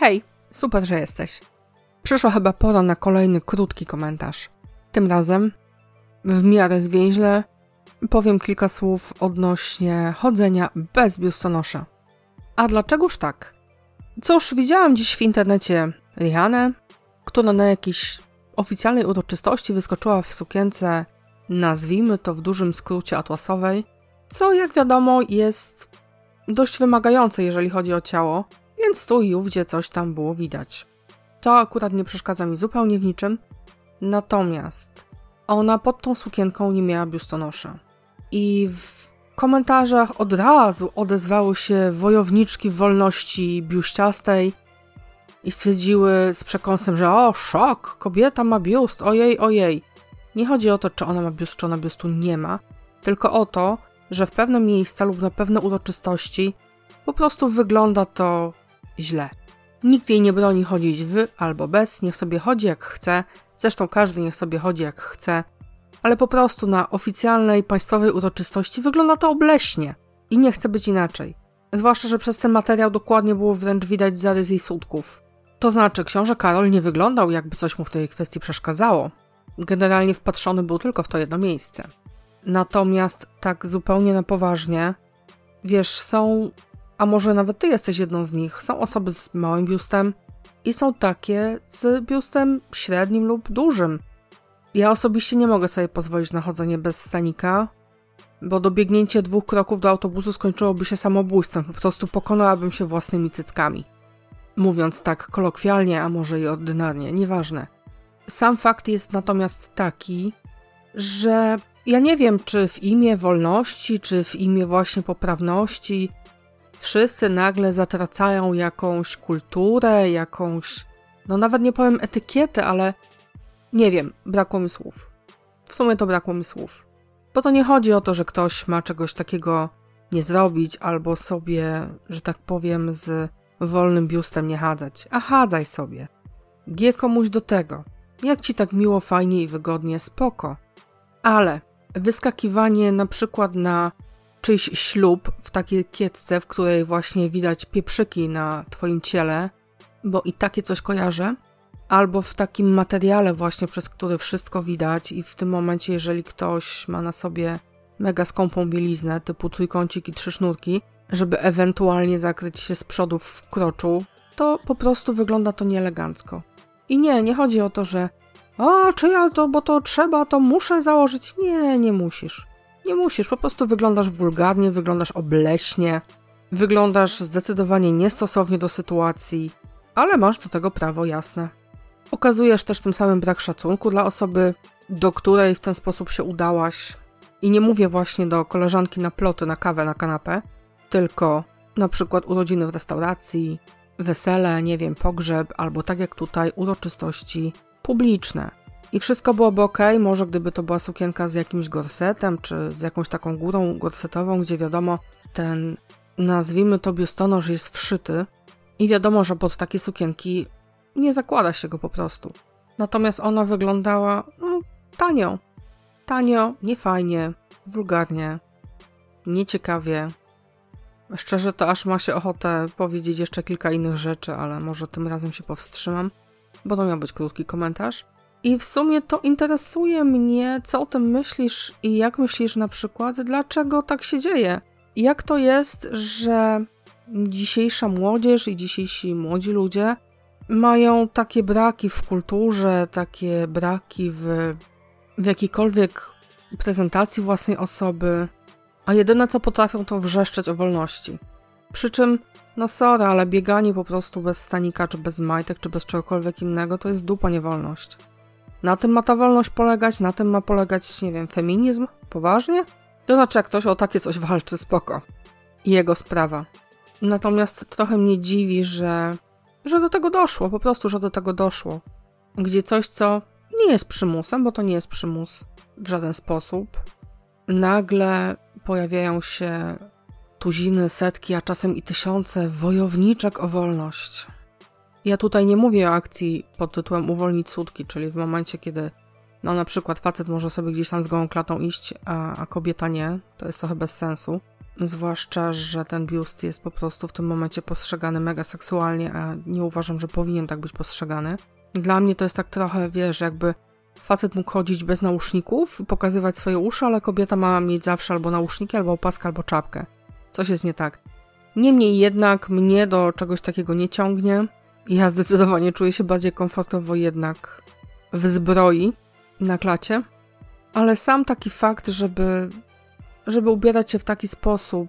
Hej, super, że jesteś. Przyszła chyba pora na kolejny krótki komentarz. Tym razem, w miarę zwięźle, powiem kilka słów odnośnie chodzenia bez biustonosza. A dlaczegoż tak? Cóż, widziałam dziś w internecie Rihannę, która na jakiejś oficjalnej uroczystości wyskoczyła w sukience, nazwijmy to w dużym skrócie atłasowej, co jak wiadomo jest dość wymagające, jeżeli chodzi o ciało, więc tu i ówdzie coś tam było widać. To akurat nie przeszkadza mi zupełnie w niczym, natomiast ona pod tą sukienką nie miała biustonosza. I w komentarzach od razu odezwały się wojowniczki wolności biuściastej i stwierdziły z przekąsem, że o, szok, kobieta ma biust, ojej, ojej. Nie chodzi o to, czy ona ma biust, czy ona biustu nie ma, tylko o to, że w pewne miejsca lub na pewne uroczystości po prostu wygląda to źle. Nikt jej nie broni chodzić w albo bez, niech sobie chodzi jak chce, zresztą każdy niech sobie chodzi jak chce, ale po prostu na oficjalnej państwowej uroczystości wygląda to obleśnie i nie chce być inaczej. Zwłaszcza, że przez ten materiał dokładnie było wręcz widać zarys jej sutków. To znaczy, książę Karol nie wyglądał, jakby coś mu w tej kwestii przeszkadzało. Generalnie wpatrzony był tylko w to jedno miejsce. Natomiast tak zupełnie na poważnie, wiesz, są, a może nawet ty jesteś jedną z nich, są osoby z małym biustem i są takie z biustem średnim lub dużym. Ja osobiście nie mogę sobie pozwolić na chodzenie bez stanika, bo dobiegnięcie dwóch kroków do autobusu skończyłoby się samobójstwem, po prostu pokonałabym się własnymi cyckami. Mówiąc tak kolokwialnie, a może i ordynarnie, nieważne. Sam fakt jest natomiast taki, że ja nie wiem, czy w imię wolności, czy w imię właśnie poprawności wszyscy nagle zatracają jakąś kulturę, jakąś, no nawet nie powiem etykietę, ale nie wiem, brakło mi słów. W sumie to brakło mi słów. Bo to nie chodzi o to, że ktoś ma czegoś takiego nie zrobić, albo sobie, że tak powiem, z wolnym biustem nie chadzać. A chadzaj sobie. Gie komuś do tego. Jak ci tak miło, fajnie i wygodnie, spoko. Ale wyskakiwanie na przykład na czyjś ślub w takiej kiecce, w której właśnie widać pieprzyki na twoim ciele, bo i takie coś kojarzę, albo w takim materiale właśnie, przez który wszystko widać i w tym momencie, jeżeli ktoś ma na sobie mega skąpą bieliznę, typu trójkącik i trzy sznurki, żeby ewentualnie zakryć się z przodu w kroczu, to po prostu wygląda to nieelegancko. I nie, nie chodzi o to, że a, czy ja to, bo to trzeba, to muszę założyć. Nie, nie musisz. Nie musisz, po prostu wyglądasz wulgarnie, wyglądasz obleśnie, wyglądasz zdecydowanie niestosownie do sytuacji, ale masz do tego prawo jasne. Okazujesz też tym samym brak szacunku dla osoby, do której w ten sposób się udałaś. I nie mówię właśnie do koleżanki na ploty, na kawę, na kanapę, tylko na przykład urodziny w restauracji, wesele, nie wiem, pogrzeb, albo tak jak tutaj, uroczystości publiczne. I wszystko byłoby ok, może gdyby to była sukienka z jakimś gorsetem, czy z jakąś taką górą gorsetową, gdzie wiadomo, ten, nazwijmy to biustonosz jest wszyty i wiadomo, że pod takie sukienki nie zakłada się go po prostu. Natomiast ona wyglądała no, tanio. Tanio, niefajnie, wulgarnie, nieciekawie. Szczerze to aż ma się ochotę powiedzieć jeszcze kilka innych rzeczy, ale może tym razem się powstrzymam bo to miał być krótki komentarz. I w sumie to interesuje mnie, co o tym myślisz i jak myślisz na przykład, dlaczego tak się dzieje. Jak to jest, że dzisiejsza młodzież i dzisiejsi młodzi ludzie mają takie braki w kulturze, takie braki w, w jakiejkolwiek prezentacji własnej osoby, a jedyne co potrafią to wrzeszczeć o wolności. Przy czym no sorry, ale bieganie po prostu bez stanika, czy bez majtek, czy bez czegokolwiek innego to jest dupa niewolność. Na tym ma ta wolność polegać, na tym ma polegać, nie wiem, feminizm? Poważnie? To znaczy, jak ktoś o takie coś walczy, spoko. Jego sprawa. Natomiast trochę mnie dziwi, że, że do tego doszło, po prostu, że do tego doszło. Gdzie coś, co nie jest przymusem, bo to nie jest przymus w żaden sposób, nagle pojawiają się tuziny, setki, a czasem i tysiące wojowniczek o wolność. Ja tutaj nie mówię o akcji pod tytułem Uwolnić sutki, czyli w momencie, kiedy no na przykład facet może sobie gdzieś tam z gołą klatą iść, a, a kobieta nie, to jest trochę bez sensu. Zwłaszcza, że ten biust jest po prostu w tym momencie postrzegany mega seksualnie, a nie uważam, że powinien tak być postrzegany. Dla mnie to jest tak trochę, wiesz, jakby facet mógł chodzić bez nauszników pokazywać swoje uszy, ale kobieta ma mieć zawsze albo nauszniki, albo opaskę, albo czapkę. Coś jest nie tak. Niemniej jednak mnie do czegoś takiego nie ciągnie. Ja zdecydowanie czuję się bardziej komfortowo jednak w zbroi na klacie. Ale sam taki fakt, żeby, żeby ubierać się w taki sposób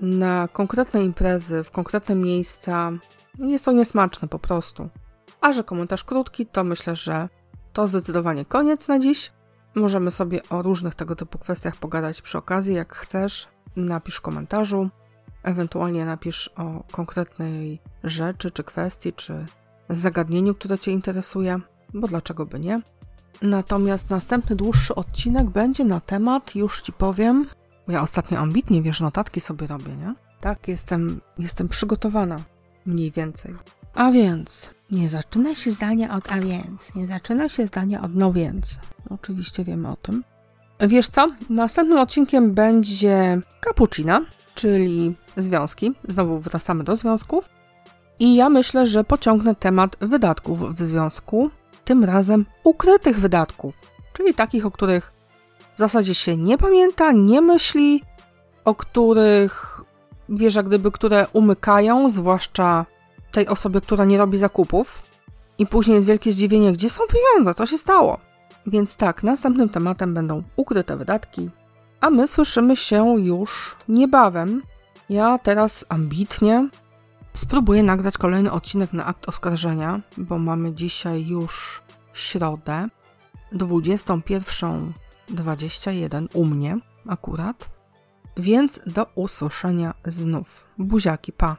na konkretne imprezy, w konkretne miejsca, jest to niesmaczne po prostu. A że komentarz krótki, to myślę, że to zdecydowanie koniec na dziś. Możemy sobie o różnych tego typu kwestiach pogadać przy okazji, jak chcesz. Napisz w komentarzu, ewentualnie napisz o konkretnej rzeczy, czy kwestii, czy zagadnieniu, które Cię interesuje, bo dlaczego by nie. Natomiast następny dłuższy odcinek będzie na temat, już Ci powiem, ja ostatnio ambitnie, wiesz, notatki sobie robię, nie? Tak, jestem, jestem przygotowana, mniej więcej. A więc, nie zaczyna się zdania od a więc, nie zaczyna się zdania od no więc. Oczywiście wiemy o tym. Wiesz co? Następnym odcinkiem będzie cappuccina, czyli związki. Znowu wracamy do związków. I ja myślę, że pociągnę temat wydatków w związku, tym razem ukrytych wydatków, czyli takich, o których w zasadzie się nie pamięta, nie myśli, o których wiesz, gdyby, które umykają, zwłaszcza tej osobie, która nie robi zakupów. I później jest wielkie zdziwienie, gdzie są pieniądze, co się stało. Więc tak, następnym tematem będą ukryte wydatki, a my słyszymy się już niebawem. Ja teraz ambitnie spróbuję nagrać kolejny odcinek na akt oskarżenia, bo mamy dzisiaj już środę 21.21 u mnie akurat. Więc do usłyszenia znów. Buziaki, pa!